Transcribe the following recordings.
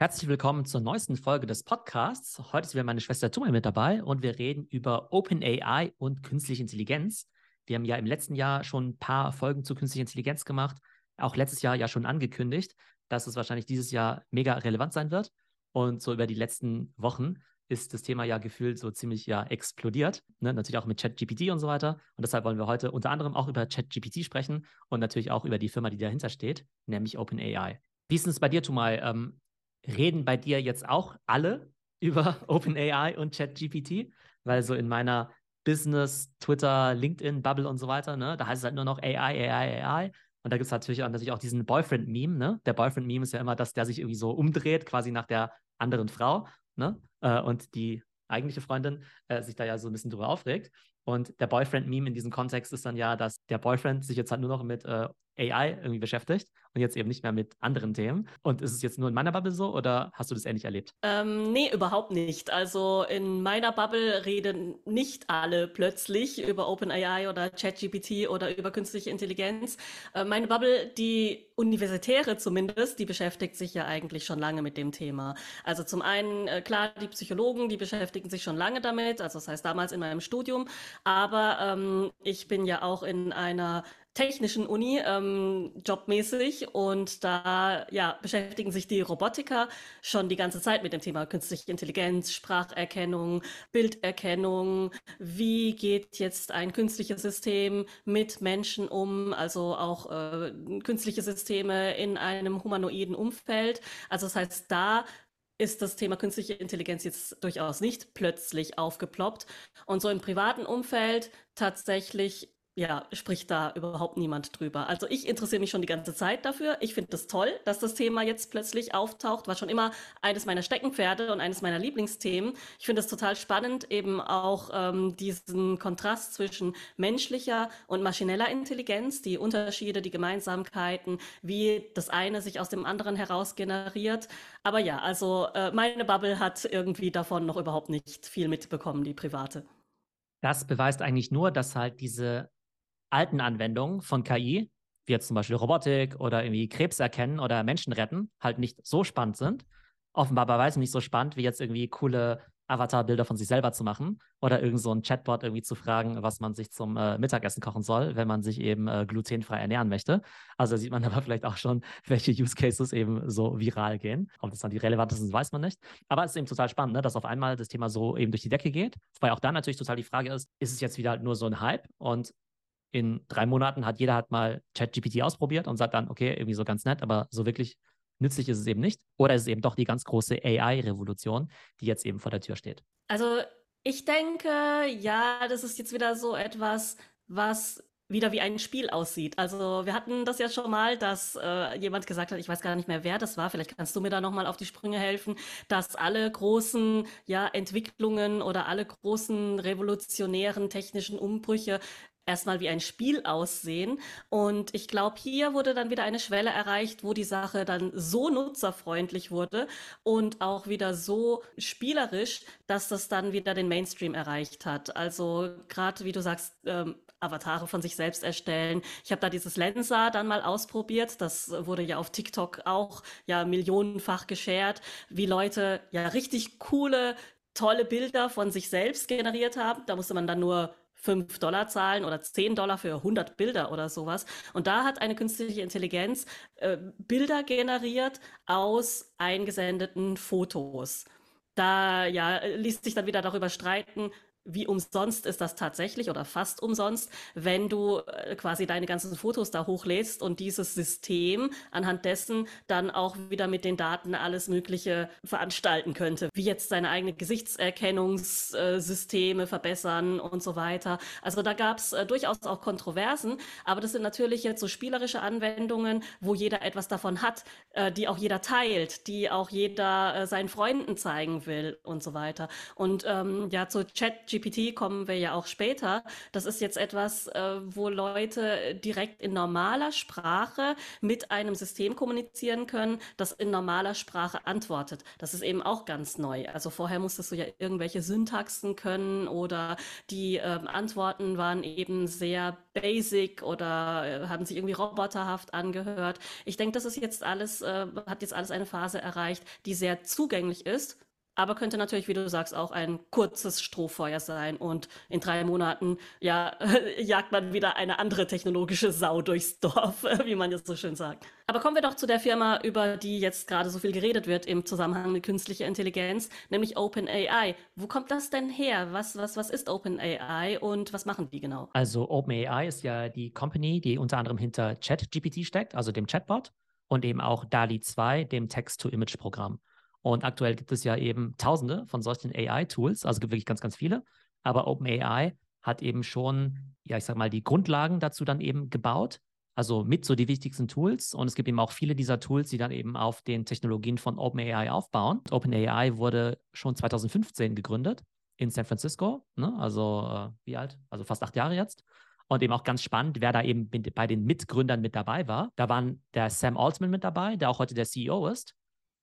Herzlich willkommen zur neuesten Folge des Podcasts. Heute ist wieder meine Schwester Tumel mit dabei und wir reden über OpenAI und künstliche Intelligenz. Wir haben ja im letzten Jahr schon ein paar Folgen zu künstlicher Intelligenz gemacht, auch letztes Jahr ja schon angekündigt, dass es wahrscheinlich dieses Jahr mega relevant sein wird. Und so über die letzten Wochen ist das Thema ja gefühlt so ziemlich ja explodiert. Ne? Natürlich auch mit ChatGPT und so weiter. Und deshalb wollen wir heute unter anderem auch über ChatGPT sprechen und natürlich auch über die Firma, die dahinter steht, nämlich OpenAI. Wie ist es bei dir, Tumai? Ähm, reden bei dir jetzt auch alle über OpenAI und ChatGPT? Weil so in meiner Business, Twitter, LinkedIn, Bubble und so weiter, ne, da heißt es halt nur noch AI, AI, AI. Und da gibt es natürlich auch, natürlich auch diesen Boyfriend-Meme, ne? Der Boyfriend-Meme ist ja immer, dass der sich irgendwie so umdreht, quasi nach der anderen Frau, ne? Äh, und die eigentliche Freundin äh, sich da ja so ein bisschen drüber aufregt. Und der Boyfriend-Meme in diesem Kontext ist dann ja, dass der Boyfriend sich jetzt halt nur noch mit äh, AI irgendwie beschäftigt und jetzt eben nicht mehr mit anderen Themen. Und ist es jetzt nur in meiner Bubble so oder hast du das ähnlich erlebt? Ähm, nee, überhaupt nicht. Also in meiner Bubble reden nicht alle plötzlich über OpenAI oder ChatGPT oder über künstliche Intelligenz. Äh, meine Bubble, die Universitäre zumindest, die beschäftigt sich ja eigentlich schon lange mit dem Thema. Also zum einen, äh, klar, die Psychologen, die beschäftigen sich schon lange damit, also das heißt damals in meinem Studium, aber ähm, ich bin ja auch in einer technischen Uni ähm, jobmäßig und da ja, beschäftigen sich die Robotiker schon die ganze Zeit mit dem Thema künstliche Intelligenz, Spracherkennung, Bilderkennung. Wie geht jetzt ein künstliches System mit Menschen um, also auch äh, künstliche Systeme in einem humanoiden Umfeld? Also das heißt, da ist das Thema künstliche Intelligenz jetzt durchaus nicht plötzlich aufgeploppt. Und so im privaten Umfeld tatsächlich ja, spricht da überhaupt niemand drüber. Also ich interessiere mich schon die ganze Zeit dafür. Ich finde es das toll, dass das Thema jetzt plötzlich auftaucht. War schon immer eines meiner Steckenpferde und eines meiner Lieblingsthemen. Ich finde es total spannend, eben auch ähm, diesen Kontrast zwischen menschlicher und maschineller Intelligenz, die Unterschiede, die Gemeinsamkeiten, wie das eine sich aus dem anderen heraus generiert. Aber ja, also äh, meine Bubble hat irgendwie davon noch überhaupt nicht viel mitbekommen, die private. Das beweist eigentlich nur, dass halt diese alten Anwendungen von KI, wie jetzt zum Beispiel Robotik oder irgendwie Krebs erkennen oder Menschen retten, halt nicht so spannend sind. Offenbar bei weitem nicht so spannend, wie jetzt irgendwie coole Avatar-Bilder von sich selber zu machen oder irgend so ein Chatbot irgendwie zu fragen, was man sich zum äh, Mittagessen kochen soll, wenn man sich eben äh, glutenfrei ernähren möchte. Also da sieht man aber vielleicht auch schon, welche Use Cases eben so viral gehen. Ob das dann die relevantesten sind, weiß man nicht. Aber es ist eben total spannend, ne, dass auf einmal das Thema so eben durch die Decke geht. Wobei auch dann natürlich total die Frage ist, ist es jetzt wieder halt nur so ein Hype und in drei Monaten hat jeder hat mal ChatGPT ausprobiert und sagt dann, okay, irgendwie so ganz nett, aber so wirklich nützlich ist es eben nicht. Oder ist es eben doch die ganz große AI-Revolution, die jetzt eben vor der Tür steht? Also ich denke, ja, das ist jetzt wieder so etwas, was wieder wie ein Spiel aussieht. Also wir hatten das ja schon mal, dass äh, jemand gesagt hat, ich weiß gar nicht mehr, wer das war, vielleicht kannst du mir da nochmal auf die Sprünge helfen, dass alle großen ja, Entwicklungen oder alle großen revolutionären technischen Umbrüche erstmal wie ein Spiel aussehen. Und ich glaube, hier wurde dann wieder eine Schwelle erreicht, wo die Sache dann so nutzerfreundlich wurde und auch wieder so spielerisch, dass das dann wieder den Mainstream erreicht hat. Also gerade wie du sagst, ähm, Avatare von sich selbst erstellen. Ich habe da dieses Lensa dann mal ausprobiert. Das wurde ja auf TikTok auch ja millionenfach geshared, wie Leute ja richtig coole tolle Bilder von sich selbst generiert haben. Da musste man dann nur 5 Dollar zahlen oder 10 Dollar für 100 Bilder oder sowas. Und da hat eine künstliche Intelligenz äh, Bilder generiert aus eingesendeten Fotos. Da ja, ließ sich dann wieder darüber streiten, wie umsonst ist das tatsächlich oder fast umsonst, wenn du äh, quasi deine ganzen Fotos da hochlädst und dieses System anhand dessen dann auch wieder mit den Daten alles Mögliche veranstalten könnte, wie jetzt seine eigenen Gesichtserkennungssysteme verbessern und so weiter. Also da gab es äh, durchaus auch Kontroversen, aber das sind natürlich jetzt so spielerische Anwendungen, wo jeder etwas davon hat, äh, die auch jeder teilt, die auch jeder seinen Freunden zeigen will und so weiter. Und ähm, ja, zu Chat ChatGPT kommen wir ja auch später. Das ist jetzt etwas, äh, wo Leute direkt in normaler Sprache mit einem System kommunizieren können, das in normaler Sprache antwortet. Das ist eben auch ganz neu. Also vorher musstest du ja irgendwelche Syntaxen können oder die äh, Antworten waren eben sehr basic oder äh, haben sich irgendwie roboterhaft angehört. Ich denke, das ist jetzt alles, äh, hat jetzt alles eine Phase erreicht, die sehr zugänglich ist aber könnte natürlich, wie du sagst, auch ein kurzes Strohfeuer sein und in drei Monaten, ja, jagt man wieder eine andere technologische Sau durchs Dorf, wie man jetzt so schön sagt. Aber kommen wir doch zu der Firma, über die jetzt gerade so viel geredet wird im Zusammenhang mit künstlicher Intelligenz, nämlich OpenAI. Wo kommt das denn her? Was, was, was ist OpenAI und was machen die genau? Also OpenAI ist ja die Company, die unter anderem hinter ChatGPT steckt, also dem Chatbot, und eben auch DALI 2, dem Text-to-Image-Programm. Und aktuell gibt es ja eben tausende von solchen AI-Tools, also gibt wirklich ganz, ganz viele. Aber OpenAI hat eben schon, ja, ich sag mal, die Grundlagen dazu dann eben gebaut. Also mit so die wichtigsten Tools. Und es gibt eben auch viele dieser Tools, die dann eben auf den Technologien von OpenAI aufbauen. OpenAI wurde schon 2015 gegründet in San Francisco. Ne? Also äh, wie alt? Also fast acht Jahre jetzt. Und eben auch ganz spannend, wer da eben bei den Mitgründern mit dabei war. Da waren der Sam Altman mit dabei, der auch heute der CEO ist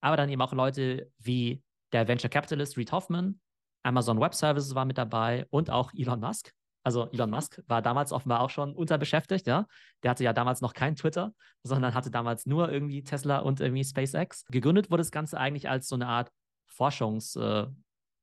aber dann eben auch Leute wie der Venture Capitalist Reed Hoffman, Amazon Web Services war mit dabei und auch Elon Musk. Also Elon Musk war damals offenbar auch schon unterbeschäftigt, ja. Der hatte ja damals noch kein Twitter, sondern hatte damals nur irgendwie Tesla und irgendwie SpaceX. Gegründet wurde das Ganze eigentlich als so eine Art Forschungslabor,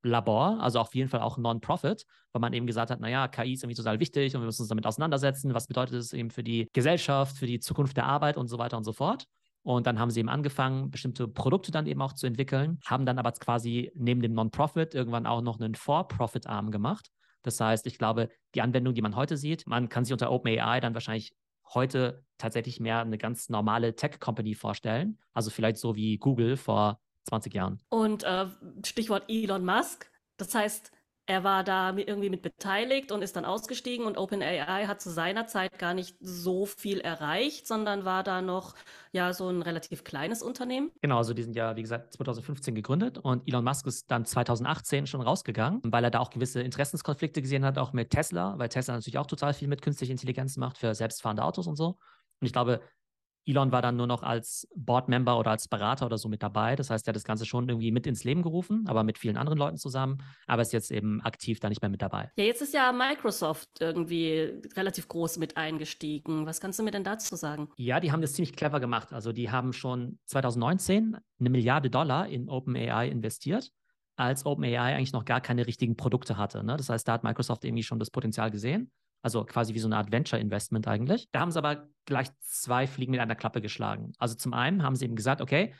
äh, also auf jeden Fall auch Non-Profit, weil man eben gesagt hat, naja, KI ist irgendwie total wichtig und wir müssen uns damit auseinandersetzen. Was bedeutet es eben für die Gesellschaft, für die Zukunft der Arbeit und so weiter und so fort. Und dann haben sie eben angefangen, bestimmte Produkte dann eben auch zu entwickeln, haben dann aber quasi neben dem Non-Profit irgendwann auch noch einen For-Profit-Arm gemacht. Das heißt, ich glaube, die Anwendung, die man heute sieht, man kann sich unter OpenAI dann wahrscheinlich heute tatsächlich mehr eine ganz normale Tech-Company vorstellen. Also vielleicht so wie Google vor 20 Jahren. Und äh, Stichwort Elon Musk. Das heißt, er war da irgendwie mit beteiligt und ist dann ausgestiegen und OpenAI hat zu seiner Zeit gar nicht so viel erreicht, sondern war da noch ja so ein relativ kleines Unternehmen. Genau, also die sind ja, wie gesagt, 2015 gegründet und Elon Musk ist dann 2018 schon rausgegangen, weil er da auch gewisse Interessenskonflikte gesehen hat, auch mit Tesla, weil Tesla natürlich auch total viel mit künstlicher Intelligenz macht für selbstfahrende Autos und so. Und ich glaube, Elon war dann nur noch als Board-Member oder als Berater oder so mit dabei. Das heißt, er hat das Ganze schon irgendwie mit ins Leben gerufen, aber mit vielen anderen Leuten zusammen, aber ist jetzt eben aktiv da nicht mehr mit dabei. Ja, jetzt ist ja Microsoft irgendwie relativ groß mit eingestiegen. Was kannst du mir denn dazu sagen? Ja, die haben das ziemlich clever gemacht. Also die haben schon 2019 eine Milliarde Dollar in OpenAI investiert als OpenAI eigentlich noch gar keine richtigen Produkte hatte. Ne? Das heißt, da hat Microsoft irgendwie schon das Potenzial gesehen. Also quasi wie so eine Art Venture-Investment eigentlich. Da haben sie aber gleich zwei Fliegen mit einer Klappe geschlagen. Also zum einen haben sie eben gesagt, okay,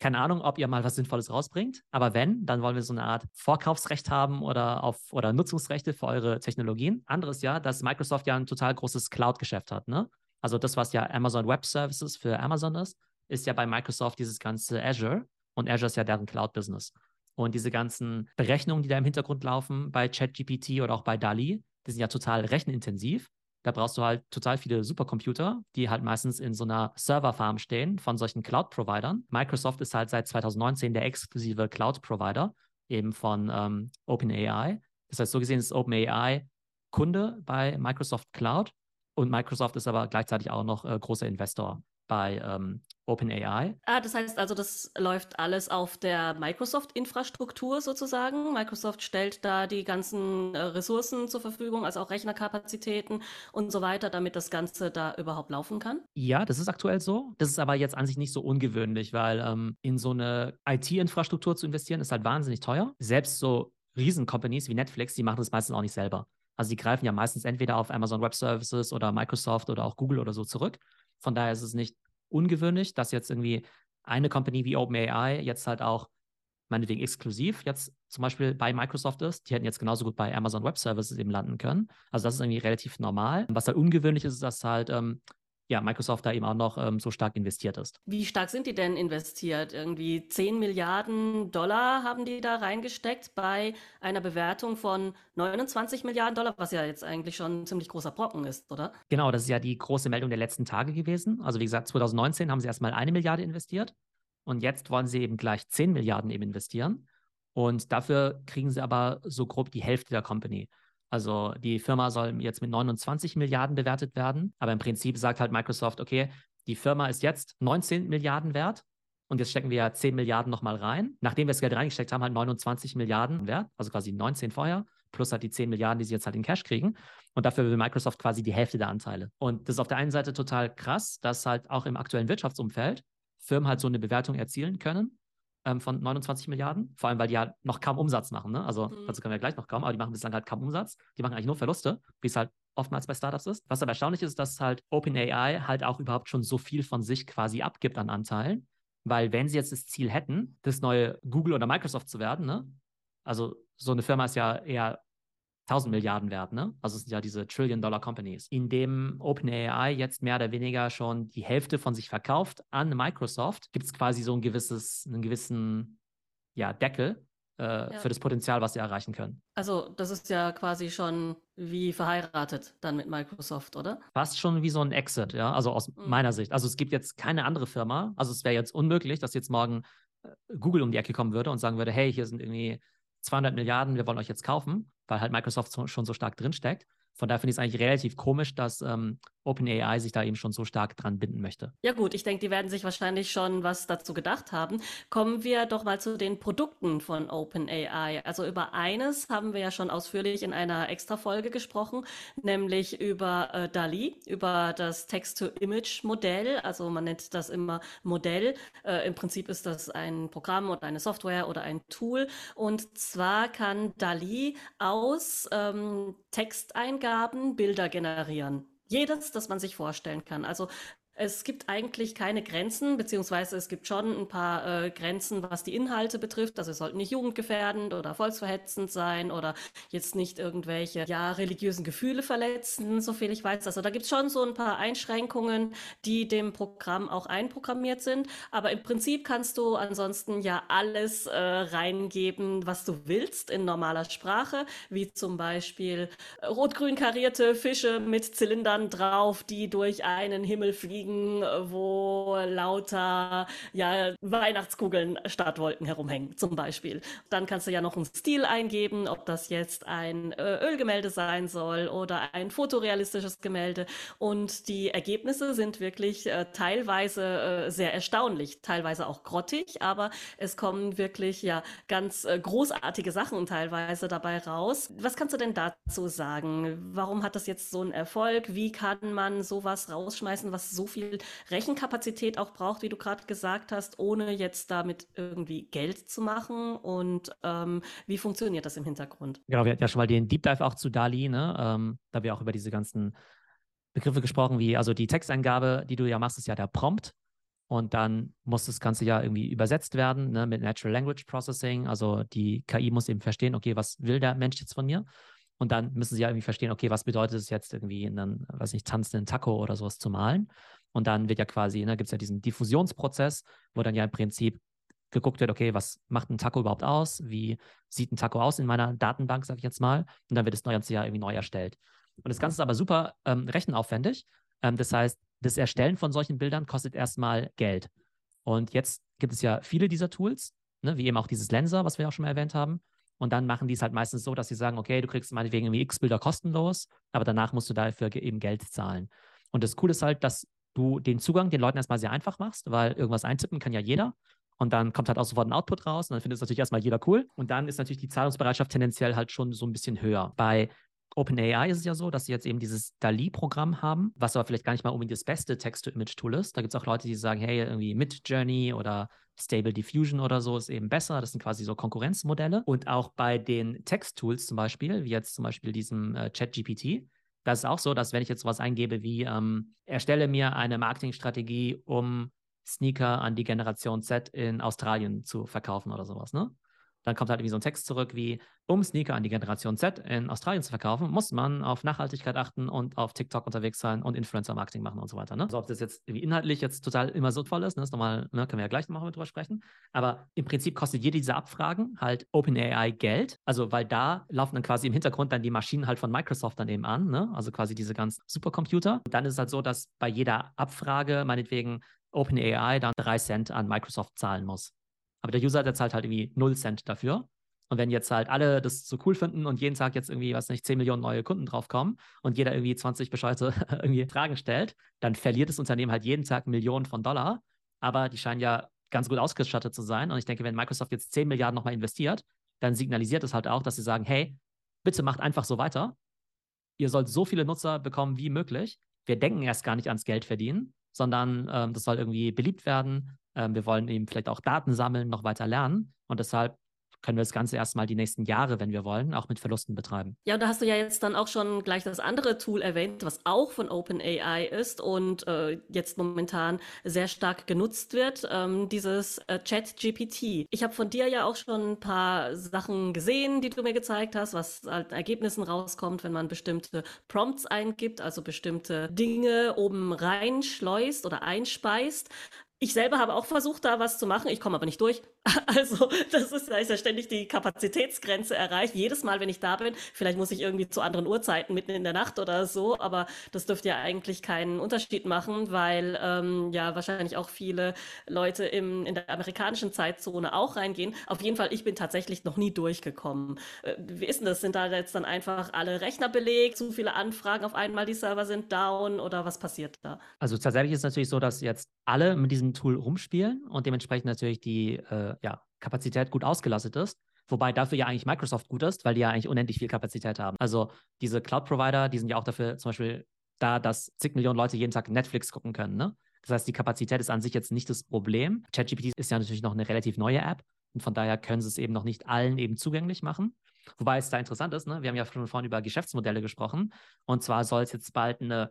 keine Ahnung, ob ihr mal was Sinnvolles rausbringt, aber wenn, dann wollen wir so eine Art Vorkaufsrecht haben oder auf oder Nutzungsrechte für eure Technologien. Anderes ja, dass Microsoft ja ein total großes Cloud-Geschäft hat, ne? Also das, was ja Amazon Web Services für Amazon ist, ist ja bei Microsoft dieses ganze Azure und Azure ist ja deren Cloud-Business. Und diese ganzen Berechnungen, die da im Hintergrund laufen bei ChatGPT oder auch bei DALI, die sind ja total rechenintensiv. Da brauchst du halt total viele Supercomputer, die halt meistens in so einer Serverfarm stehen von solchen Cloud-Providern. Microsoft ist halt seit 2019 der exklusive Cloud-Provider eben von ähm, OpenAI. Das heißt, so gesehen ist OpenAI Kunde bei Microsoft Cloud und Microsoft ist aber gleichzeitig auch noch äh, großer Investor bei ähm, OpenAI. Ah, das heißt also, das läuft alles auf der Microsoft-Infrastruktur sozusagen. Microsoft stellt da die ganzen äh, Ressourcen zur Verfügung, also auch Rechnerkapazitäten und so weiter, damit das Ganze da überhaupt laufen kann. Ja, das ist aktuell so. Das ist aber jetzt an sich nicht so ungewöhnlich, weil ähm, in so eine IT-Infrastruktur zu investieren, ist halt wahnsinnig teuer. Selbst so Riesen-Companies wie Netflix, die machen das meistens auch nicht selber. Also die greifen ja meistens entweder auf Amazon Web Services oder Microsoft oder auch Google oder so zurück. Von daher ist es nicht ungewöhnlich, dass jetzt irgendwie eine Company wie OpenAI jetzt halt auch meinetwegen exklusiv jetzt zum Beispiel bei Microsoft ist. Die hätten jetzt genauso gut bei Amazon Web Services eben landen können. Also das ist irgendwie relativ normal. Was halt ungewöhnlich ist, ist, dass halt ähm, ja, Microsoft da eben auch noch ähm, so stark investiert ist. Wie stark sind die denn investiert? Irgendwie 10 Milliarden Dollar haben die da reingesteckt bei einer Bewertung von 29 Milliarden Dollar, was ja jetzt eigentlich schon ein ziemlich großer Brocken ist, oder? Genau, das ist ja die große Meldung der letzten Tage gewesen. Also wie gesagt, 2019 haben sie erstmal eine Milliarde investiert und jetzt wollen sie eben gleich 10 Milliarden eben investieren. Und dafür kriegen sie aber so grob die Hälfte der Company. Also die Firma soll jetzt mit 29 Milliarden bewertet werden, aber im Prinzip sagt halt Microsoft, okay, die Firma ist jetzt 19 Milliarden wert und jetzt stecken wir ja 10 Milliarden nochmal rein. Nachdem wir das Geld reingesteckt haben, halt 29 Milliarden wert, also quasi 19 vorher, plus halt die 10 Milliarden, die sie jetzt halt in Cash kriegen. Und dafür will Microsoft quasi die Hälfte der Anteile. Und das ist auf der einen Seite total krass, dass halt auch im aktuellen Wirtschaftsumfeld Firmen halt so eine Bewertung erzielen können ähm, von 29 Milliarden. Vor allem, weil die ja noch kaum Umsatz machen. Ne? Also, mhm. dazu können wir gleich noch kommen, aber die machen bislang halt kaum Umsatz. Die machen eigentlich nur Verluste, wie es halt oftmals bei Startups ist. Was aber erstaunlich ist, dass halt OpenAI halt auch überhaupt schon so viel von sich quasi abgibt an Anteilen. Weil wenn sie jetzt das Ziel hätten, das neue Google oder Microsoft zu werden, ne? also so eine Firma ist ja eher 1000 Milliarden wert, ne? Also es sind ja diese Trillion-Dollar-Companies, in dem OpenAI jetzt mehr oder weniger schon die Hälfte von sich verkauft an Microsoft, gibt es quasi so ein gewisses, einen gewissen ja, Deckel äh, ja. für das Potenzial, was sie erreichen können. Also das ist ja quasi schon wie verheiratet dann mit Microsoft, oder? Fast schon wie so ein Exit, ja, also aus mhm. meiner Sicht. Also es gibt jetzt keine andere Firma, also es wäre jetzt unmöglich, dass jetzt morgen äh, Google um die Ecke kommen würde und sagen würde, hey, hier sind irgendwie 200 Milliarden, wir wollen euch jetzt kaufen, weil halt Microsoft so, schon so stark drinsteckt. Von daher finde ich es eigentlich relativ komisch, dass ähm, OpenAI sich da eben schon so stark dran binden möchte. Ja gut, ich denke, die werden sich wahrscheinlich schon was dazu gedacht haben. Kommen wir doch mal zu den Produkten von OpenAI. Also über eines haben wir ja schon ausführlich in einer Extra-Folge gesprochen, nämlich über äh, DALI, über das Text-to-Image-Modell. Also man nennt das immer Modell. Äh, Im Prinzip ist das ein Programm oder eine Software oder ein Tool. Und zwar kann DALI aus ähm, Texteingaben Eingaben Bilder generieren. Jedes, das man sich vorstellen kann. Also es gibt eigentlich keine Grenzen, beziehungsweise es gibt schon ein paar äh, Grenzen, was die Inhalte betrifft. Also es sollten nicht jugendgefährdend oder volksverhetzend sein oder jetzt nicht irgendwelche ja, religiösen Gefühle verletzen, soviel ich weiß. Also da gibt es schon so ein paar Einschränkungen, die dem Programm auch einprogrammiert sind. Aber im Prinzip kannst du ansonsten ja alles äh, reingeben, was du willst in normaler Sprache, wie zum Beispiel rot-grün karierte Fische mit Zylindern drauf, die durch einen Himmel fliegen liegen, wo lauter ja, Weihnachtskugeln statt Wolken herumhängen, zum Beispiel. Dann kannst du ja noch einen Stil eingeben, ob das jetzt ein äh, Ölgemälde sein soll oder ein fotorealistisches Gemälde. Und die Ergebnisse sind wirklich äh, teilweise äh, sehr erstaunlich, teilweise auch grottig, aber es kommen wirklich ja ganz äh, großartige Sachen teilweise dabei raus. Was kannst du denn dazu sagen? Warum hat das jetzt so einen Erfolg? Wie kann man sowas rausschmeißen, was so viel viel Rechenkapazität auch braucht, wie du gerade gesagt hast, ohne jetzt damit irgendwie Geld zu machen? Und ähm, wie funktioniert das im Hintergrund? Genau, wir hatten ja schon mal den Deep Dive auch zu DALI, ne? Ähm, da wir auch über diese ganzen Begriffe gesprochen, wie also die Texteingabe, die du ja machst, ist ja der Prompt. Und dann muss das Ganze ja irgendwie übersetzt werden ne, mit Natural Language Processing. Also die KI muss eben verstehen, okay, was will der Mensch jetzt von mir? Und dann müssen sie ja irgendwie verstehen, okay, was bedeutet es jetzt irgendwie in einen, weiß nicht, tanzenden Taco oder sowas zu malen? Und dann wird ja quasi, ne, gibt es ja diesen Diffusionsprozess, wo dann ja im Prinzip geguckt wird, okay, was macht ein Taco überhaupt aus? Wie sieht ein Taco aus in meiner Datenbank, sage ich jetzt mal? Und dann wird das ganze Jahr irgendwie neu erstellt. Und das Ganze ist aber super ähm, rechenaufwendig. Ähm, das heißt, das Erstellen von solchen Bildern kostet erstmal Geld. Und jetzt gibt es ja viele dieser Tools, ne, wie eben auch dieses Lenser, was wir auch schon mal erwähnt haben. Und dann machen die es halt meistens so, dass sie sagen, okay, du kriegst meinetwegen irgendwie x Bilder kostenlos, aber danach musst du dafür eben Geld zahlen. Und das Coole ist halt, dass du den Zugang den Leuten erstmal sehr einfach machst, weil irgendwas eintippen kann ja jeder. Und dann kommt halt auch sofort ein Output raus und dann findet es natürlich erstmal jeder cool. Und dann ist natürlich die Zahlungsbereitschaft tendenziell halt schon so ein bisschen höher. Bei OpenAI ist es ja so, dass sie jetzt eben dieses DALI-Programm haben, was aber vielleicht gar nicht mal unbedingt das beste Text-to-Image-Tool ist. Da gibt es auch Leute, die sagen, hey, irgendwie Mid-Journey oder Stable Diffusion oder so ist eben besser. Das sind quasi so Konkurrenzmodelle. Und auch bei den Text-Tools zum Beispiel, wie jetzt zum Beispiel diesem äh, ChatGPT, das ist auch so, dass wenn ich jetzt was eingebe wie, ähm, erstelle mir eine Marketingstrategie, um Sneaker an die Generation Z in Australien zu verkaufen oder sowas, ne? Dann kommt halt irgendwie so ein Text zurück wie, um Sneaker an die Generation Z in Australien zu verkaufen, muss man auf Nachhaltigkeit achten und auf TikTok unterwegs sein und Influencer-Marketing machen und so weiter. Ne? Also ob das jetzt irgendwie inhaltlich jetzt total immer so toll ist, ne, ist nochmal, ne, können wir ja gleich nochmal drüber sprechen. Aber im Prinzip kostet jede dieser Abfragen halt OpenAI Geld. Also weil da laufen dann quasi im Hintergrund dann die Maschinen halt von Microsoft dann eben an, ne? Also quasi diese ganzen Supercomputer. Und dann ist es halt so, dass bei jeder Abfrage meinetwegen OpenAI dann drei Cent an Microsoft zahlen muss. Aber der User, der zahlt halt irgendwie 0 Cent dafür. Und wenn jetzt halt alle das so cool finden und jeden Tag jetzt irgendwie, was nicht, 10 Millionen neue Kunden draufkommen und jeder irgendwie 20 bescheuerte irgendwie Fragen stellt, dann verliert das Unternehmen halt jeden Tag Millionen von Dollar. Aber die scheinen ja ganz gut ausgestattet zu sein. Und ich denke, wenn Microsoft jetzt 10 Milliarden nochmal investiert, dann signalisiert es halt auch, dass sie sagen, hey, bitte macht einfach so weiter. Ihr sollt so viele Nutzer bekommen wie möglich. Wir denken erst gar nicht ans Geld verdienen, sondern ähm, das soll irgendwie beliebt werden. Ähm, wir wollen eben vielleicht auch Daten sammeln, noch weiter lernen. Und deshalb können wir das Ganze erstmal die nächsten Jahre, wenn wir wollen, auch mit Verlusten betreiben. Ja, und da hast du ja jetzt dann auch schon gleich das andere Tool erwähnt, was auch von OpenAI ist und äh, jetzt momentan sehr stark genutzt wird, ähm, dieses äh, ChatGPT. Ich habe von dir ja auch schon ein paar Sachen gesehen, die du mir gezeigt hast, was halt Ergebnissen rauskommt, wenn man bestimmte Prompts eingibt, also bestimmte Dinge oben reinschleust oder einspeist. Ich selber habe auch versucht, da was zu machen. Ich komme aber nicht durch. Also, das ist, da ist ja ständig die Kapazitätsgrenze erreicht. Jedes Mal, wenn ich da bin, vielleicht muss ich irgendwie zu anderen Uhrzeiten mitten in der Nacht oder so, aber das dürfte ja eigentlich keinen Unterschied machen, weil ähm, ja wahrscheinlich auch viele Leute im, in der amerikanischen Zeitzone auch reingehen. Auf jeden Fall, ich bin tatsächlich noch nie durchgekommen. Äh, wie ist denn das? Sind da jetzt dann einfach alle Rechner belegt, zu viele Anfragen auf einmal, die Server sind down oder was passiert da? Also tatsächlich ist es natürlich so, dass jetzt alle mit diesem Tool rumspielen und dementsprechend natürlich die äh, ja, Kapazität gut ausgelastet ist. Wobei dafür ja eigentlich Microsoft gut ist, weil die ja eigentlich unendlich viel Kapazität haben. Also diese Cloud-Provider, die sind ja auch dafür zum Beispiel da, dass zig Millionen Leute jeden Tag Netflix gucken können. Ne? Das heißt, die Kapazität ist an sich jetzt nicht das Problem. ChatGPT ist ja natürlich noch eine relativ neue App und von daher können sie es eben noch nicht allen eben zugänglich machen. Wobei es da interessant ist, ne? wir haben ja schon vorhin über Geschäftsmodelle gesprochen und zwar soll es jetzt bald eine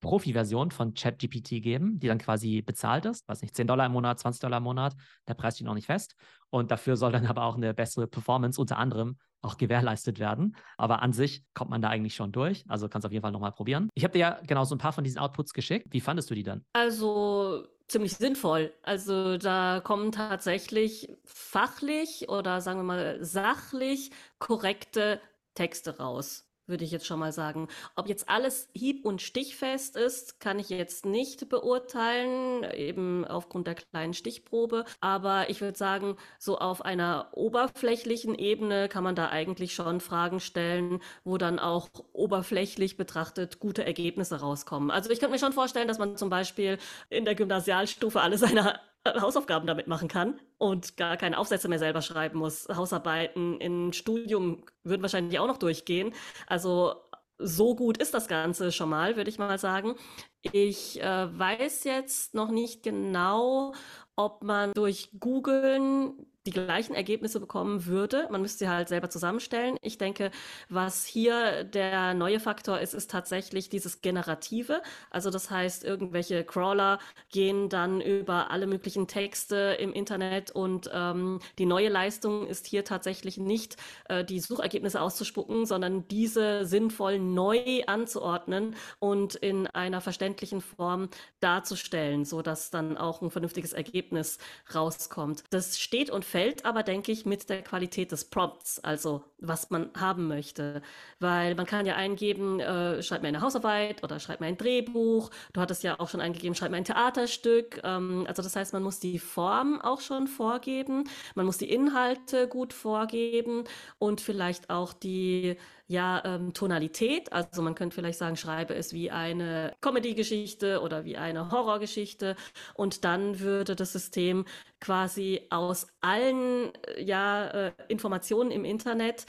Profi-Version von ChatGPT geben, die dann quasi bezahlt ist. Weiß nicht, 10 Dollar im Monat, 20 Dollar im Monat. Der Preis steht noch nicht fest. Und dafür soll dann aber auch eine bessere Performance unter anderem auch gewährleistet werden. Aber an sich kommt man da eigentlich schon durch. Also kannst du auf jeden Fall nochmal probieren. Ich habe dir ja genau so ein paar von diesen Outputs geschickt. Wie fandest du die dann? Also ziemlich sinnvoll. Also da kommen tatsächlich fachlich oder sagen wir mal sachlich korrekte Texte raus würde ich jetzt schon mal sagen. Ob jetzt alles hieb- und stichfest ist, kann ich jetzt nicht beurteilen, eben aufgrund der kleinen Stichprobe. Aber ich würde sagen, so auf einer oberflächlichen Ebene kann man da eigentlich schon Fragen stellen, wo dann auch oberflächlich betrachtet gute Ergebnisse rauskommen. Also ich könnte mir schon vorstellen, dass man zum Beispiel in der Gymnasialstufe alle seine Hausaufgaben damit machen kann und gar keine Aufsätze mehr selber schreiben muss. Hausarbeiten im Studium würden wahrscheinlich auch noch durchgehen. Also so gut ist das Ganze schon mal, würde ich mal sagen. Ich äh, weiß jetzt noch nicht genau, ob man durch Googlen die gleichen Ergebnisse bekommen würde. Man müsste sie halt selber zusammenstellen. Ich denke, was hier der neue Faktor ist, ist tatsächlich dieses Generative. Also das heißt, irgendwelche Crawler gehen dann über alle möglichen Texte im Internet und ähm, die neue Leistung ist hier tatsächlich nicht äh, die Suchergebnisse auszuspucken, sondern diese sinnvoll neu anzuordnen und in einer verständlichen Form darzustellen, so dass dann auch ein vernünftiges Ergebnis rauskommt. Das steht und fällt fällt aber, denke ich, mit der Qualität des Prompts, also was man haben möchte. Weil man kann ja eingeben, äh, schreib mir eine Hausarbeit oder schreib mir ein Drehbuch. Du hattest ja auch schon eingegeben, schreib mir ein Theaterstück. Ähm, also das heißt, man muss die Form auch schon vorgeben, man muss die Inhalte gut vorgeben und vielleicht auch die ja, ähm, Tonalität. Also man könnte vielleicht sagen, schreibe es wie eine Comedy-Geschichte oder wie eine Horrorgeschichte. Und dann würde das System quasi aus allen äh, ja, äh, Informationen im Internet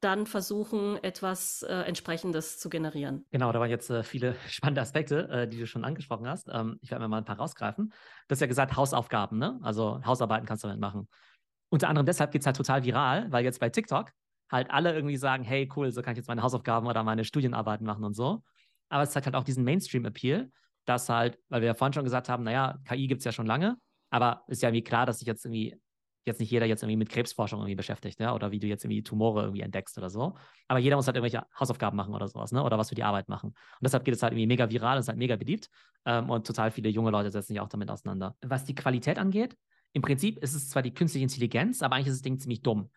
dann versuchen, etwas äh, Entsprechendes zu generieren. Genau, da waren jetzt äh, viele spannende Aspekte, äh, die du schon angesprochen hast. Ähm, ich werde mir mal ein paar rausgreifen. Du hast ja gesagt, Hausaufgaben, ne? Also Hausarbeiten kannst du damit machen. Unter anderem deshalb geht es halt total viral, weil jetzt bei TikTok halt alle irgendwie sagen, hey, cool, so kann ich jetzt meine Hausaufgaben oder meine Studienarbeiten machen und so. Aber es zeigt halt auch diesen Mainstream-Appeal, dass halt, weil wir ja vorhin schon gesagt haben, naja, KI gibt es ja schon lange, aber ist ja irgendwie klar, dass sich jetzt irgendwie jetzt nicht jeder jetzt irgendwie mit Krebsforschung irgendwie beschäftigt, ja, oder wie du jetzt irgendwie Tumore irgendwie entdeckst oder so. Aber jeder muss halt irgendwelche Hausaufgaben machen oder sowas, ne, oder was für die Arbeit machen. Und deshalb geht es halt irgendwie mega viral, ist halt mega beliebt ähm, und total viele junge Leute setzen sich auch damit auseinander. Was die Qualität angeht, im Prinzip ist es zwar die künstliche Intelligenz, aber eigentlich ist das Ding ziemlich dumm.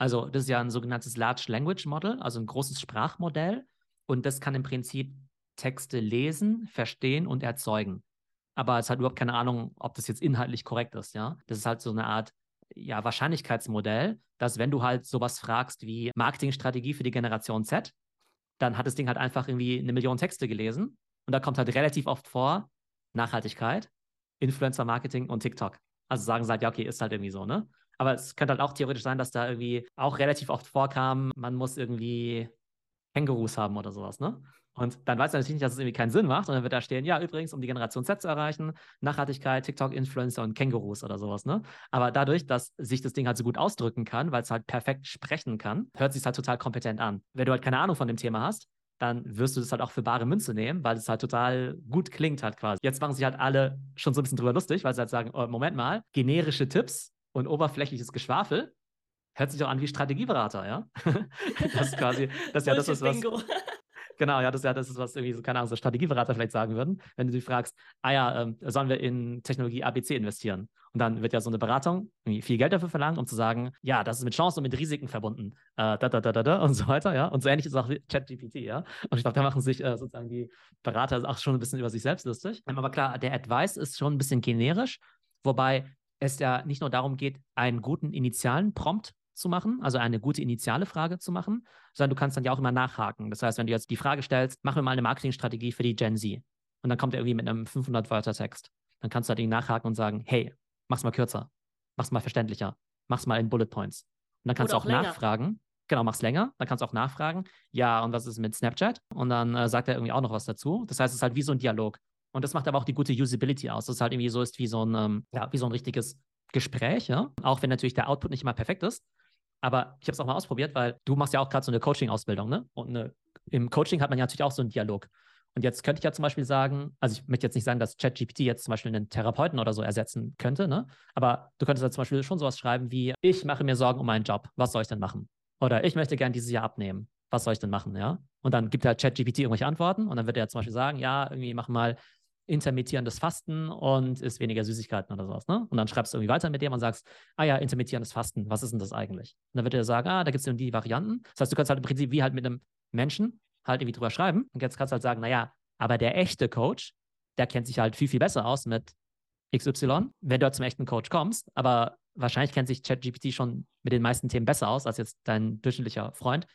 Also das ist ja ein sogenanntes Large Language Model, also ein großes Sprachmodell. Und das kann im Prinzip Texte lesen, verstehen und erzeugen. Aber es hat überhaupt keine Ahnung, ob das jetzt inhaltlich korrekt ist, ja. Das ist halt so eine Art ja, Wahrscheinlichkeitsmodell, dass wenn du halt sowas fragst wie Marketingstrategie für die Generation Z, dann hat das Ding halt einfach irgendwie eine Million Texte gelesen und da kommt halt relativ oft vor Nachhaltigkeit, Influencer-Marketing und TikTok. Also sagen sie halt, ja, okay, ist halt irgendwie so, ne? Aber es könnte halt auch theoretisch sein, dass da irgendwie auch relativ oft vorkam, man muss irgendwie Kängurus haben oder sowas, ne? Und dann weiß er natürlich nicht, dass es irgendwie keinen Sinn macht. Und dann wird da stehen, ja, übrigens, um die Generation Z zu erreichen, Nachhaltigkeit, TikTok-Influencer und Kängurus oder sowas, ne? Aber dadurch, dass sich das Ding halt so gut ausdrücken kann, weil es halt perfekt sprechen kann, hört sich halt total kompetent an. Wenn du halt keine Ahnung von dem Thema hast, dann wirst du das halt auch für bare Münze nehmen, weil es halt total gut klingt halt quasi. Jetzt machen sich halt alle schon so ein bisschen drüber lustig, weil sie halt sagen, oh, Moment mal, generische Tipps und oberflächliches Geschwafel hört sich doch an wie Strategieberater, ja? das ist quasi, das ist ja das, ist was, Genau, ja, das, ja, das ist was irgendwie, so, keine Ahnung, so Strategieberater vielleicht sagen würden, wenn du sie fragst, ah ja, ähm, sollen wir in Technologie ABC investieren? Und dann wird ja so eine Beratung viel Geld dafür verlangen, um zu sagen, ja, das ist mit Chancen und mit Risiken verbunden, äh, da, da, da, da, da und so weiter, ja. Und so ähnlich ist auch ChatGPT, ja. Und ich glaube, da machen sich äh, sozusagen die Berater auch schon ein bisschen über sich selbst lustig. Aber klar, der Advice ist schon ein bisschen generisch, wobei es ja nicht nur darum geht, einen guten initialen Prompt zu machen, also eine gute initiale Frage zu machen, sondern du kannst dann ja auch immer nachhaken. Das heißt, wenn du jetzt die Frage stellst, mach mir mal eine Marketingstrategie für die Gen Z und dann kommt er irgendwie mit einem 500-Wörter-Text, dann kannst du halt nachhaken und sagen, hey, mach's mal kürzer, mach's mal verständlicher, mach's mal in Bullet Points. Und dann kannst Oder du auch, auch nachfragen. Genau, mach's länger. Dann kannst du auch nachfragen. Ja, und was ist mit Snapchat? Und dann äh, sagt er irgendwie auch noch was dazu. Das heißt, es ist halt wie so ein Dialog. Und das macht aber auch die gute Usability aus. Das ist halt irgendwie so ist wie so ein, ähm, ja, wie so ein richtiges Gespräch, ja. Auch wenn natürlich der Output nicht immer perfekt ist. Aber ich habe es auch mal ausprobiert, weil du machst ja auch gerade so eine Coaching-Ausbildung, ne? Und eine, im Coaching hat man ja natürlich auch so einen Dialog. Und jetzt könnte ich ja zum Beispiel sagen, also ich möchte jetzt nicht sagen, dass ChatGPT jetzt zum Beispiel einen Therapeuten oder so ersetzen könnte, ne? Aber du könntest ja zum Beispiel schon sowas schreiben wie, ich mache mir Sorgen um meinen Job, was soll ich denn machen? Oder ich möchte gerne dieses Jahr abnehmen, was soll ich denn machen, ja? Und dann gibt er ChatGPT irgendwelche Antworten und dann wird er zum Beispiel sagen, ja, irgendwie mach mal intermittierendes Fasten und isst weniger Süßigkeiten oder sowas. Ne? Und dann schreibst du irgendwie weiter mit dem und sagst, ah ja, intermittierendes Fasten, was ist denn das eigentlich? Und dann wird er sagen, ah, da gibt es die Varianten. Das heißt, du kannst halt im Prinzip wie halt mit einem Menschen halt irgendwie drüber schreiben. Und jetzt kannst du halt sagen, naja, aber der echte Coach, der kennt sich halt viel, viel besser aus mit XY, wenn du halt zum echten Coach kommst. Aber wahrscheinlich kennt sich ChatGPT schon mit den meisten Themen besser aus als jetzt dein durchschnittlicher Freund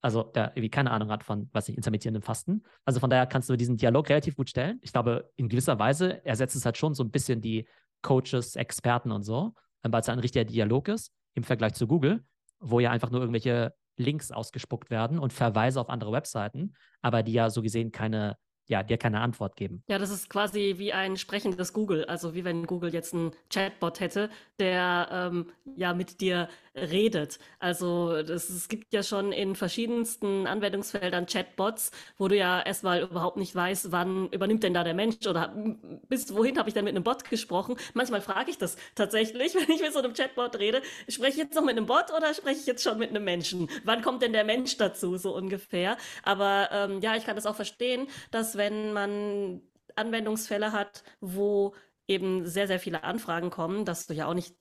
also der irgendwie keine Ahnung hat von, was ich, intermittierendem Fasten. Also von daher kannst du diesen Dialog relativ gut stellen. Ich glaube, in gewisser Weise ersetzt es halt schon so ein bisschen die Coaches, Experten und so, weil es ein richtiger Dialog ist im Vergleich zu Google, wo ja einfach nur irgendwelche Links ausgespuckt werden und Verweise auf andere Webseiten, aber die ja so gesehen keine ja, dir keine Antwort geben. Ja, das ist quasi wie ein sprechendes Google. Also wie wenn Google jetzt einen Chatbot hätte, der ähm, ja mit dir redet. Also das, es gibt ja schon in verschiedensten Anwendungsfeldern Chatbots, wo du ja erstmal überhaupt nicht weißt, wann übernimmt denn da der Mensch oder bis wohin habe ich denn mit einem Bot gesprochen. Manchmal frage ich das tatsächlich, wenn ich mit so einem Chatbot rede, spreche ich jetzt noch mit einem Bot oder spreche ich jetzt schon mit einem Menschen? Wann kommt denn der Mensch dazu, so ungefähr? Aber ähm, ja, ich kann das auch verstehen, dass wenn man Anwendungsfälle hat, wo eben sehr, sehr viele Anfragen kommen, dass du ja auch nicht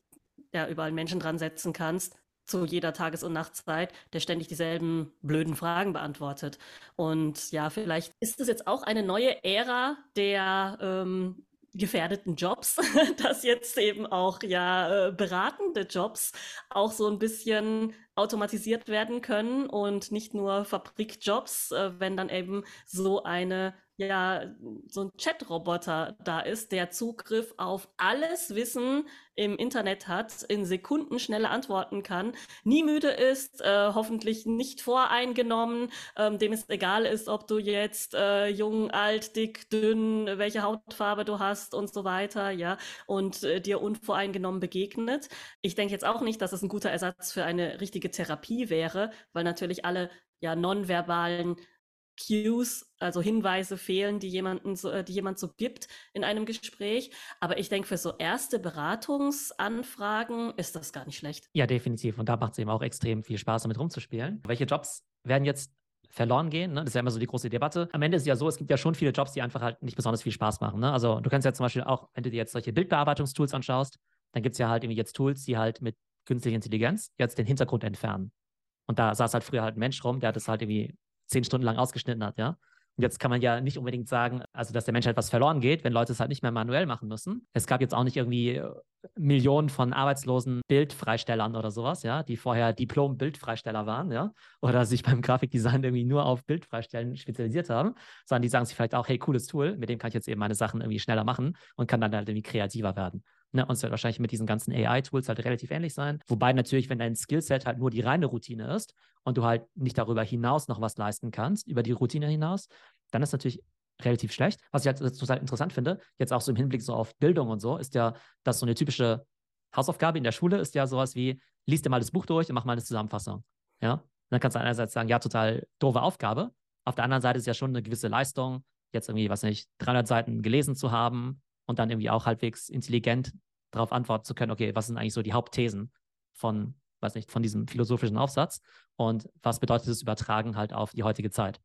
ja, überall Menschen dran setzen kannst, zu jeder Tages- und Nachtzeit, der ständig dieselben blöden Fragen beantwortet. Und ja, vielleicht ist es jetzt auch eine neue Ära der ähm, gefährdeten Jobs, dass jetzt eben auch ja äh, beratende Jobs auch so ein bisschen automatisiert werden können und nicht nur Fabrikjobs, äh, wenn dann eben so eine ja so ein Chat-Roboter da ist, der Zugriff auf alles Wissen im Internet hat, in Sekunden schnelle antworten kann, nie müde ist, äh, hoffentlich nicht voreingenommen, ähm, dem es egal ist, ob du jetzt äh, jung, alt, dick, dünn, welche Hautfarbe du hast und so weiter, ja, und äh, dir unvoreingenommen begegnet. Ich denke jetzt auch nicht, dass es ein guter Ersatz für eine richtige Therapie wäre, weil natürlich alle ja nonverbalen Cues, also Hinweise fehlen, die jemanden so, äh, die jemand so gibt in einem Gespräch. Aber ich denke, für so erste Beratungsanfragen ist das gar nicht schlecht. Ja, definitiv. Und da macht es eben auch extrem viel Spaß, damit rumzuspielen. Welche Jobs werden jetzt verloren gehen. Ne? Das ist ja immer so die große Debatte. Am Ende ist es ja so, es gibt ja schon viele Jobs, die einfach halt nicht besonders viel Spaß machen. Ne? Also du kannst ja zum Beispiel auch, wenn du dir jetzt solche Bildbearbeitungstools anschaust, dann gibt es ja halt irgendwie jetzt Tools, die halt mit künstlicher Intelligenz jetzt den Hintergrund entfernen. Und da saß halt früher halt ein Mensch rum, der hat das halt irgendwie zehn Stunden lang ausgeschnitten hat, ja. Jetzt kann man ja nicht unbedingt sagen, also dass der Menschheit was verloren geht, wenn Leute es halt nicht mehr manuell machen müssen. Es gab jetzt auch nicht irgendwie äh, Millionen von arbeitslosen Bildfreistellern oder sowas, ja, die vorher Diplom-Bildfreisteller waren, ja, oder sich beim Grafikdesign irgendwie nur auf Bildfreistellen spezialisiert haben, sondern die sagen sich vielleicht auch, hey, cooles Tool, mit dem kann ich jetzt eben meine Sachen irgendwie schneller machen und kann dann halt irgendwie kreativer werden. Ne, und es wird wahrscheinlich mit diesen ganzen AI-Tools halt relativ ähnlich sein. Wobei natürlich, wenn dein Skillset halt nur die reine Routine ist und du halt nicht darüber hinaus noch was leisten kannst, über die Routine hinaus, dann ist natürlich relativ schlecht. Was ich halt total interessant finde, jetzt auch so im Hinblick so auf Bildung und so, ist ja, dass so eine typische Hausaufgabe in der Schule ist ja sowas wie, liest dir mal das Buch durch und mach mal eine Zusammenfassung. Ja? Und dann kannst du einerseits sagen, ja, total doofe Aufgabe. Auf der anderen Seite ist ja schon eine gewisse Leistung, jetzt irgendwie, was nicht, 300 Seiten gelesen zu haben, und dann irgendwie auch halbwegs intelligent darauf antworten zu können, okay, was sind eigentlich so die Hauptthesen von, weiß nicht, von diesem philosophischen Aufsatz und was bedeutet es übertragen halt auf die heutige Zeit.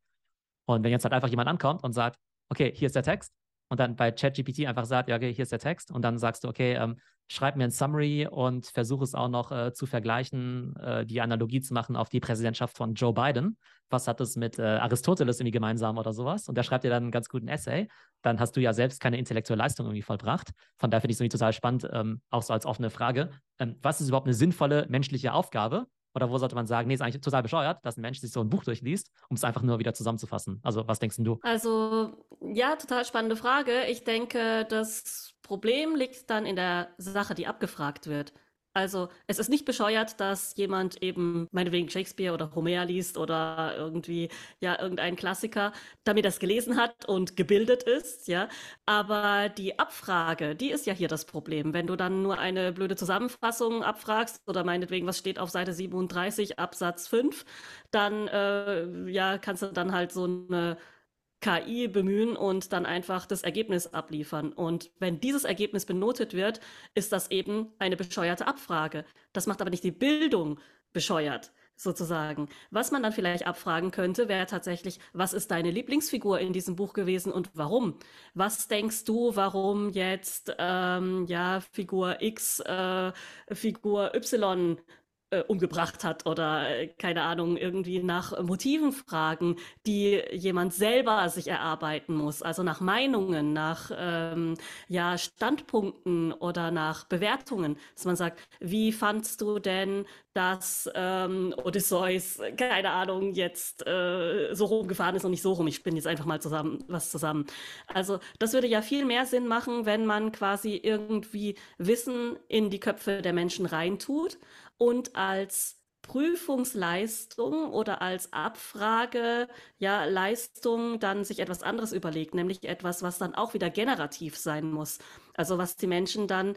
Und wenn jetzt halt einfach jemand ankommt und sagt, okay, hier ist der Text und dann bei ChatGPT einfach sagt, ja, okay, hier ist der Text und dann sagst du, okay, ähm, schreib mir ein Summary und versuche es auch noch äh, zu vergleichen, äh, die Analogie zu machen auf die Präsidentschaft von Joe Biden. Was hat es mit äh, Aristoteles irgendwie gemeinsam oder sowas? Und der schreibt dir dann einen ganz guten Essay. Dann hast du ja selbst keine intellektuelle Leistung irgendwie vollbracht. Von daher finde ich es irgendwie total spannend, ähm, auch so als offene Frage. Ähm, was ist überhaupt eine sinnvolle menschliche Aufgabe? Oder wo sollte man sagen, nee, ist eigentlich total bescheuert, dass ein Mensch sich so ein Buch durchliest, um es einfach nur wieder zusammenzufassen? Also, was denkst du? Also, ja, total spannende Frage. Ich denke, das Problem liegt dann in der Sache, die abgefragt wird. Also es ist nicht bescheuert, dass jemand eben meinetwegen Shakespeare oder Homer liest oder irgendwie ja irgendein Klassiker, damit er es gelesen hat und gebildet ist, ja. Aber die Abfrage, die ist ja hier das Problem. Wenn du dann nur eine blöde Zusammenfassung abfragst oder meinetwegen, was steht auf Seite 37 Absatz 5, dann äh, ja kannst du dann halt so eine KI bemühen und dann einfach das Ergebnis abliefern. Und wenn dieses Ergebnis benotet wird, ist das eben eine bescheuerte Abfrage. Das macht aber nicht die Bildung bescheuert sozusagen. Was man dann vielleicht abfragen könnte, wäre tatsächlich, was ist deine Lieblingsfigur in diesem Buch gewesen und warum? Was denkst du, warum jetzt ähm, ja Figur X, äh, Figur Y umgebracht hat oder äh, keine Ahnung, irgendwie nach Motiven fragen, die jemand selber sich erarbeiten muss, also nach Meinungen, nach ähm, ja, Standpunkten oder nach Bewertungen, dass man sagt, wie fandst du denn, dass ähm, Odysseus, keine Ahnung, jetzt äh, so rumgefahren ist und nicht so rum. Ich bin jetzt einfach mal zusammen was zusammen. Also das würde ja viel mehr Sinn machen, wenn man quasi irgendwie Wissen in die Köpfe der Menschen reintut und als Prüfungsleistung oder als Abfrage, ja, Leistung dann sich etwas anderes überlegt, nämlich etwas, was dann auch wieder generativ sein muss. Also was die Menschen dann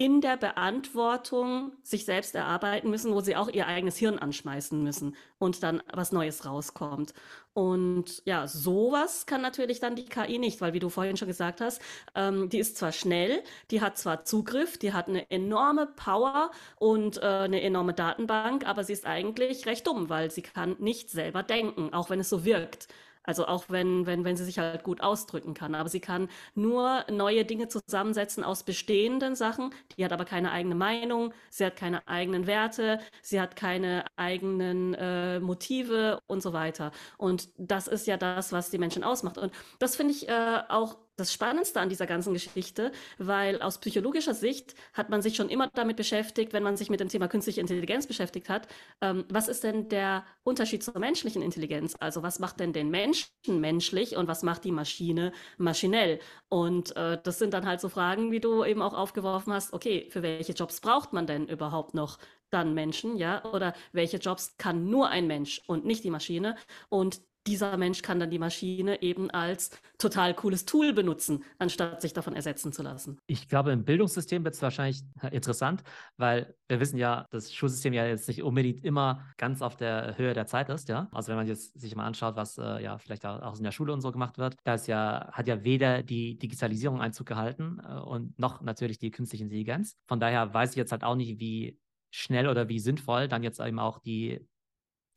in der Beantwortung sich selbst erarbeiten müssen, wo sie auch ihr eigenes Hirn anschmeißen müssen und dann was Neues rauskommt. Und ja, sowas kann natürlich dann die KI nicht, weil wie du vorhin schon gesagt hast, ähm, die ist zwar schnell, die hat zwar Zugriff, die hat eine enorme Power und äh, eine enorme Datenbank, aber sie ist eigentlich recht dumm, weil sie kann nicht selber denken, auch wenn es so wirkt. Also auch wenn, wenn, wenn sie sich halt gut ausdrücken kann. Aber sie kann nur neue Dinge zusammensetzen aus bestehenden Sachen. Die hat aber keine eigene Meinung, sie hat keine eigenen Werte, sie hat keine eigenen äh, Motive und so weiter. Und das ist ja das, was die Menschen ausmacht. Und das finde ich äh, auch das Spannendste an dieser ganzen Geschichte, weil aus psychologischer Sicht hat man sich schon immer damit beschäftigt, wenn man sich mit dem Thema künstliche Intelligenz beschäftigt hat, ähm, was ist denn der Unterschied zur menschlichen Intelligenz? Also was macht denn den Menschen menschlich und was macht die Maschine maschinell? Und äh, das sind dann halt so Fragen, wie du eben auch aufgeworfen hast, okay, für welche Jobs braucht man denn überhaupt noch dann Menschen, ja? Oder welche Jobs kann nur ein Mensch und nicht die Maschine? Und dieser Mensch kann dann die Maschine eben als total cooles Tool benutzen, anstatt sich davon ersetzen zu lassen. Ich glaube, im Bildungssystem wird es wahrscheinlich interessant, weil wir wissen ja, das Schulsystem ja jetzt nicht unbedingt immer ganz auf der Höhe der Zeit ist, ja. Also wenn man jetzt sich mal anschaut, was äh, ja vielleicht auch in der Schule und so gemacht wird, da ja, hat ja weder die Digitalisierung Einzug gehalten äh, und noch natürlich die künstliche Intelligenz. Von daher weiß ich jetzt halt auch nicht, wie schnell oder wie sinnvoll dann jetzt eben auch die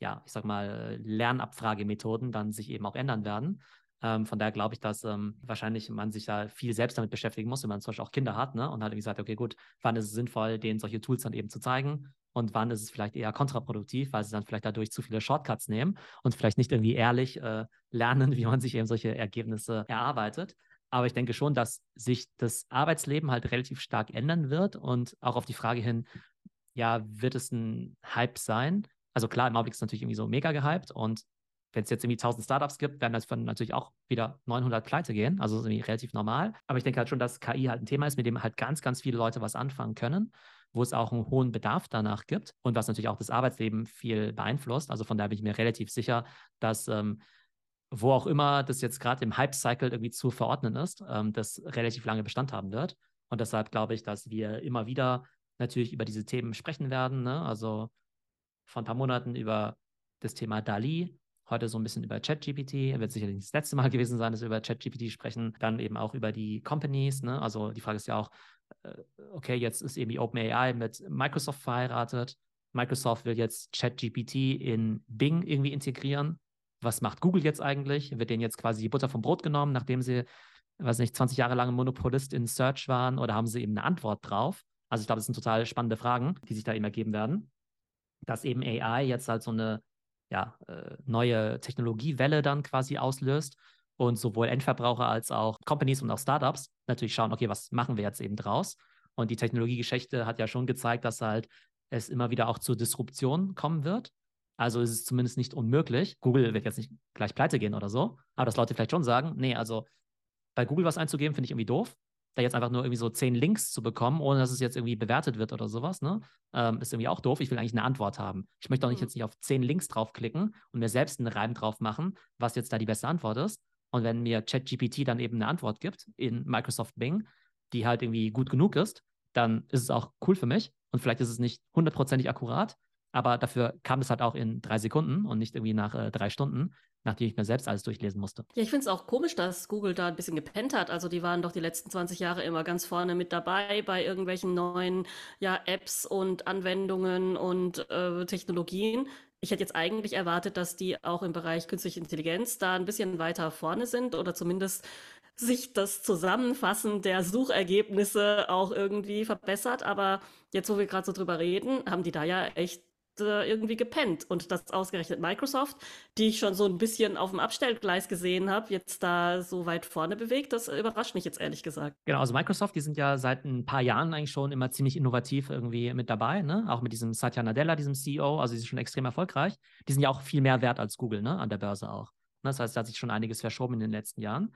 ja, ich sag mal, Lernabfragemethoden dann sich eben auch ändern werden. Ähm, von daher glaube ich, dass ähm, wahrscheinlich man sich da viel selbst damit beschäftigen muss, wenn man zum Beispiel auch Kinder hat, ne? Und halt irgendwie sagt, okay, gut, wann ist es sinnvoll, denen solche Tools dann eben zu zeigen? und wann ist es vielleicht eher kontraproduktiv, weil sie dann vielleicht dadurch zu viele Shortcuts nehmen und vielleicht nicht irgendwie ehrlich äh, lernen, wie man sich eben solche Ergebnisse erarbeitet. Aber ich denke schon, dass sich das Arbeitsleben halt relativ stark ändern wird und auch auf die Frage hin, ja, wird es ein Hype sein? Also klar, im Augenblick ist es natürlich irgendwie so mega gehypt und wenn es jetzt irgendwie 1000 Startups gibt, werden davon natürlich auch wieder 900 pleite gehen. Also das ist irgendwie relativ normal. Aber ich denke halt schon, dass KI halt ein Thema ist, mit dem halt ganz, ganz viele Leute was anfangen können, wo es auch einen hohen Bedarf danach gibt und was natürlich auch das Arbeitsleben viel beeinflusst. Also von daher bin ich mir relativ sicher, dass ähm, wo auch immer das jetzt gerade im Hype-Cycle irgendwie zu verordnen ist, ähm, das relativ lange Bestand haben wird. Und deshalb glaube ich, dass wir immer wieder natürlich über diese Themen sprechen werden. Ne? Also vor ein paar Monaten über das Thema DALI, heute so ein bisschen über ChatGPT, wird sicherlich nicht das letzte Mal gewesen sein, dass wir über ChatGPT sprechen, dann eben auch über die Companies, ne? also die Frage ist ja auch, äh, okay, jetzt ist eben die OpenAI mit Microsoft verheiratet, Microsoft will jetzt ChatGPT in Bing irgendwie integrieren. Was macht Google jetzt eigentlich? Wird denen jetzt quasi die Butter vom Brot genommen, nachdem sie, weiß nicht, 20 Jahre lang Monopolist in Search waren oder haben sie eben eine Antwort drauf? Also ich glaube, das sind total spannende Fragen, die sich da eben ergeben werden. Dass eben AI jetzt halt so eine ja, äh, neue Technologiewelle dann quasi auslöst und sowohl Endverbraucher als auch Companies und auch Startups natürlich schauen, okay, was machen wir jetzt eben draus? Und die Technologiegeschichte hat ja schon gezeigt, dass halt es immer wieder auch zur Disruption kommen wird. Also ist es zumindest nicht unmöglich. Google wird jetzt nicht gleich pleite gehen oder so, aber dass Leute vielleicht schon sagen, nee, also bei Google was einzugeben, finde ich irgendwie doof da jetzt einfach nur irgendwie so zehn Links zu bekommen, ohne dass es jetzt irgendwie bewertet wird oder sowas, ne? Ähm, ist irgendwie auch doof. Ich will eigentlich eine Antwort haben. Ich möchte auch nicht mhm. jetzt nicht auf zehn Links draufklicken und mir selbst einen Reim drauf machen, was jetzt da die beste Antwort ist. Und wenn mir ChatGPT dann eben eine Antwort gibt in Microsoft Bing, die halt irgendwie gut genug ist, dann ist es auch cool für mich. Und vielleicht ist es nicht hundertprozentig akkurat, aber dafür kam es halt auch in drei Sekunden und nicht irgendwie nach äh, drei Stunden, nachdem ich mir selbst alles durchlesen musste. Ja, ich finde es auch komisch, dass Google da ein bisschen gepennt hat. Also die waren doch die letzten 20 Jahre immer ganz vorne mit dabei bei irgendwelchen neuen ja, Apps und Anwendungen und äh, Technologien. Ich hätte jetzt eigentlich erwartet, dass die auch im Bereich künstliche Intelligenz da ein bisschen weiter vorne sind oder zumindest sich das Zusammenfassen der Suchergebnisse auch irgendwie verbessert. Aber jetzt, wo wir gerade so drüber reden, haben die da ja echt äh, irgendwie gepennt. Und das ausgerechnet Microsoft, die ich schon so ein bisschen auf dem Abstellgleis gesehen habe, jetzt da so weit vorne bewegt, das überrascht mich jetzt ehrlich gesagt. Genau, also Microsoft, die sind ja seit ein paar Jahren eigentlich schon immer ziemlich innovativ irgendwie mit dabei, ne? Auch mit diesem Satya Nadella, diesem CEO, also die sind schon extrem erfolgreich. Die sind ja auch viel mehr wert als Google, ne? An der Börse auch. Ne? Das heißt, da hat sich schon einiges verschoben in den letzten Jahren.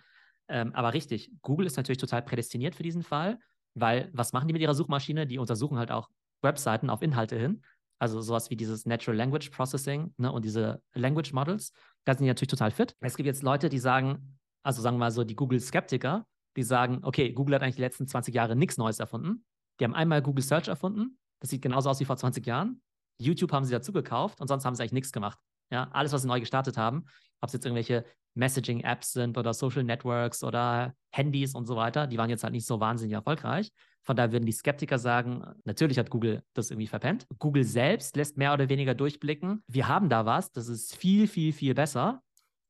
Ähm, aber richtig, Google ist natürlich total prädestiniert für diesen Fall, weil was machen die mit ihrer Suchmaschine? Die untersuchen halt auch Webseiten auf Inhalte hin also sowas wie dieses Natural Language Processing ne, und diese Language Models, da sind die natürlich total fit. Es gibt jetzt Leute, die sagen, also sagen wir mal so die Google-Skeptiker, die sagen, okay, Google hat eigentlich die letzten 20 Jahre nichts Neues erfunden. Die haben einmal Google Search erfunden, das sieht genauso aus wie vor 20 Jahren. YouTube haben sie dazu gekauft und sonst haben sie eigentlich nichts gemacht. Ja, alles, was sie neu gestartet haben, ob es jetzt irgendwelche Messaging-Apps sind oder Social Networks oder Handys und so weiter, die waren jetzt halt nicht so wahnsinnig erfolgreich. Von daher würden die Skeptiker sagen, natürlich hat Google das irgendwie verpennt. Google selbst lässt mehr oder weniger durchblicken, wir haben da was, das ist viel, viel, viel besser,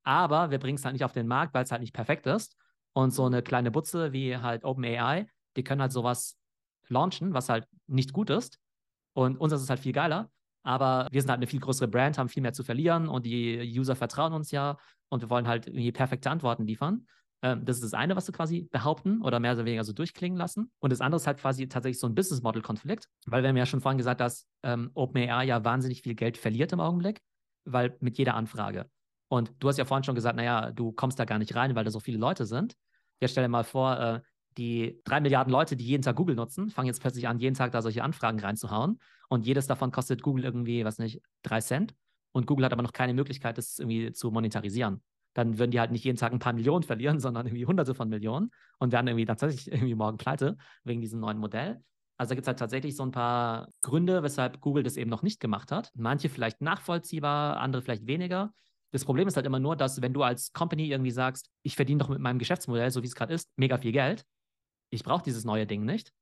aber wir bringen es halt nicht auf den Markt, weil es halt nicht perfekt ist. Und so eine kleine Butze wie halt OpenAI, die können halt sowas launchen, was halt nicht gut ist. Und uns ist halt viel geiler. Aber wir sind halt eine viel größere Brand, haben viel mehr zu verlieren und die User vertrauen uns ja und wir wollen halt irgendwie perfekte Antworten liefern. Ähm, das ist das eine, was sie quasi behaupten oder mehr oder weniger so durchklingen lassen. Und das andere ist halt quasi tatsächlich so ein Business Model Konflikt, weil wir haben ja schon vorhin gesagt, dass ähm, OpenAI ja wahnsinnig viel Geld verliert im Augenblick, weil mit jeder Anfrage. Und du hast ja vorhin schon gesagt, naja, du kommst da gar nicht rein, weil da so viele Leute sind. Ja, stell dir mal vor, äh, die drei Milliarden Leute, die jeden Tag Google nutzen, fangen jetzt plötzlich an, jeden Tag da solche Anfragen reinzuhauen. Und jedes davon kostet Google irgendwie, was nicht, drei Cent. Und Google hat aber noch keine Möglichkeit, das irgendwie zu monetarisieren dann würden die halt nicht jeden Tag ein paar Millionen verlieren, sondern irgendwie hunderte von Millionen und werden irgendwie tatsächlich irgendwie morgen pleite wegen diesem neuen Modell. Also da gibt es halt tatsächlich so ein paar Gründe, weshalb Google das eben noch nicht gemacht hat. Manche vielleicht nachvollziehbar, andere vielleicht weniger. Das Problem ist halt immer nur, dass wenn du als Company irgendwie sagst, ich verdiene doch mit meinem Geschäftsmodell, so wie es gerade ist, mega viel Geld, ich brauche dieses neue Ding nicht,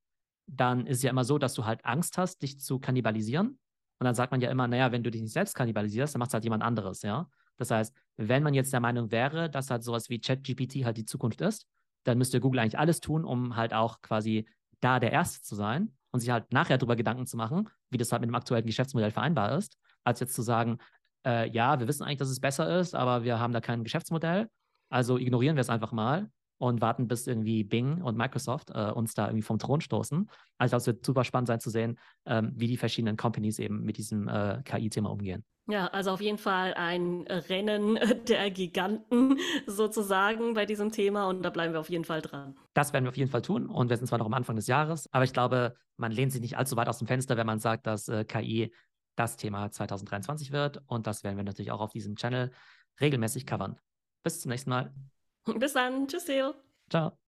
dann ist es ja immer so, dass du halt Angst hast, dich zu kannibalisieren. Und dann sagt man ja immer, naja, wenn du dich nicht selbst kannibalisierst, dann macht es halt jemand anderes, ja. Das heißt, wenn man jetzt der Meinung wäre, dass halt sowas wie ChatGPT halt die Zukunft ist, dann müsste Google eigentlich alles tun, um halt auch quasi da der Erste zu sein. und sich halt nachher darüber Gedanken zu machen, wie das halt mit dem aktuellen Geschäftsmodell vereinbar ist, als jetzt zu sagen, äh, ja, wir wissen eigentlich, dass es besser ist, aber wir haben da kein Geschäftsmodell, also ignorieren wir es einfach mal und warten, bis irgendwie Bing und Microsoft äh, uns da irgendwie vom Thron stoßen. Also es wird super spannend sein zu sehen, ähm, wie die verschiedenen Companies eben mit diesem äh, KI-Thema umgehen. Ja, also auf jeden Fall ein Rennen der Giganten sozusagen bei diesem Thema und da bleiben wir auf jeden Fall dran. Das werden wir auf jeden Fall tun und wir sind zwar noch am Anfang des Jahres, aber ich glaube, man lehnt sich nicht allzu weit aus dem Fenster, wenn man sagt, dass äh, KI das Thema 2023 wird und das werden wir natürlich auch auf diesem Channel regelmäßig covern. Bis zum nächsten Mal. Bis dann. Tschüss, Theo. Ciao.